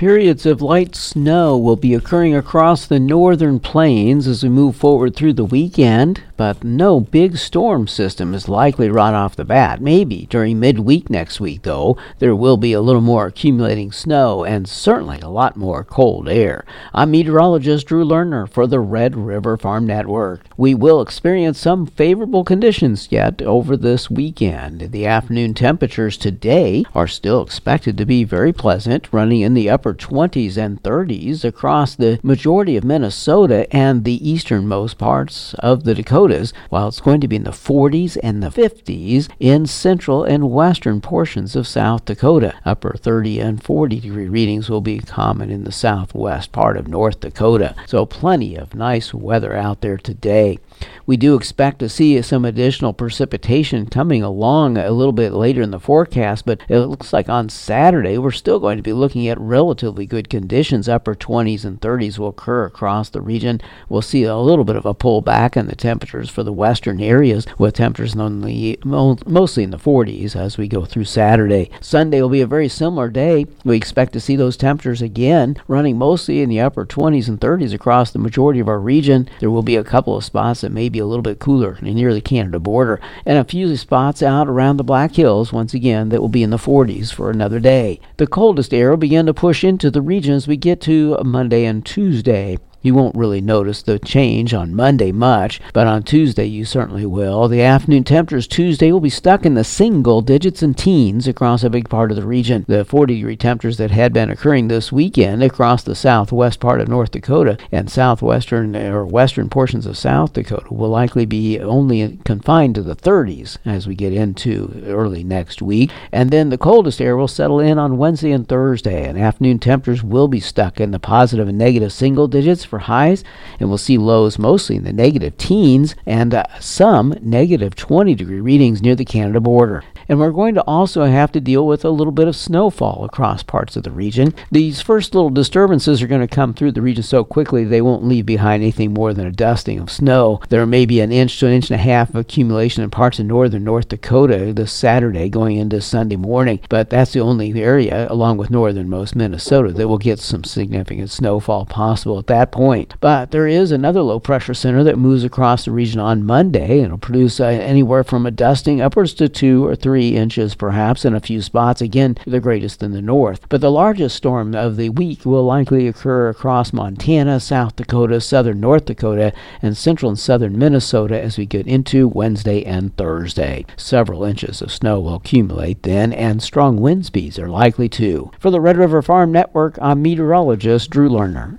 Periods of light snow will be occurring across the northern plains as we move forward through the weekend, but no big storm system is likely right off the bat. Maybe during midweek next week, though, there will be a little more accumulating snow and certainly a lot more cold air. I'm meteorologist Drew Lerner for the Red River Farm Network. We will experience some favorable conditions yet over this weekend. The afternoon temperatures today are still expected to be very pleasant, running in the upper upper 20s and 30s across the majority of Minnesota and the easternmost parts of the Dakotas, while it's going to be in the 40s and the 50s in central and western portions of South Dakota. Upper 30 and 40 degree readings will be common in the southwest part of North Dakota. So, plenty of nice weather out there today. We do expect to see some additional precipitation coming along a little bit later in the forecast, but it looks like on Saturday we're still going to be looking at relatively good conditions. Upper 20s and 30s will occur across the region. We'll see a little bit of a pullback in the temperatures for the western areas, with temperatures only mostly in the 40s as we go through Saturday. Sunday will be a very similar day. We expect to see those temperatures again running mostly in the upper 20s and 30s across the majority of our region. There will be a couple of spots that may be a little bit cooler near the Canada border, and a few spots out around the Black Hills, once again, that will be in the 40s for another day. The coldest air will begin to push into the region as we get to Monday and Tuesday. You won't really notice the change on Monday much, but on Tuesday you certainly will. The afternoon temperatures Tuesday will be stuck in the single digits and teens across a big part of the region. The 40 degree temperatures that had been occurring this weekend across the southwest part of North Dakota and southwestern or western portions of South Dakota will likely be only confined to the 30s as we get into early next week. And then the coldest air will settle in on Wednesday and Thursday, and afternoon temperatures will be stuck in the positive and negative single digits for highs, and we'll see lows mostly in the negative teens and uh, some negative 20 degree readings near the Canada border. And we're going to also have to deal with a little bit of snowfall across parts of the region. These first little disturbances are going to come through the region so quickly they won't leave behind anything more than a dusting of snow. There may be an inch to an inch and a half of accumulation in parts of northern North Dakota this Saturday going into Sunday morning, but that's the only area, along with northernmost Minnesota, that will get some significant snowfall possible at that point. But there is another low pressure center that moves across the region on Monday and will produce uh, anywhere from a dusting upwards to two or three inches perhaps in a few spots, again, the greatest in the north. But the largest storm of the week will likely occur across Montana, South Dakota, southern North Dakota, and central and southern Minnesota as we get into Wednesday and Thursday. Several inches of snow will accumulate then, and strong wind speeds are likely to. For the Red River Farm Network, I'm meteorologist Drew Lerner.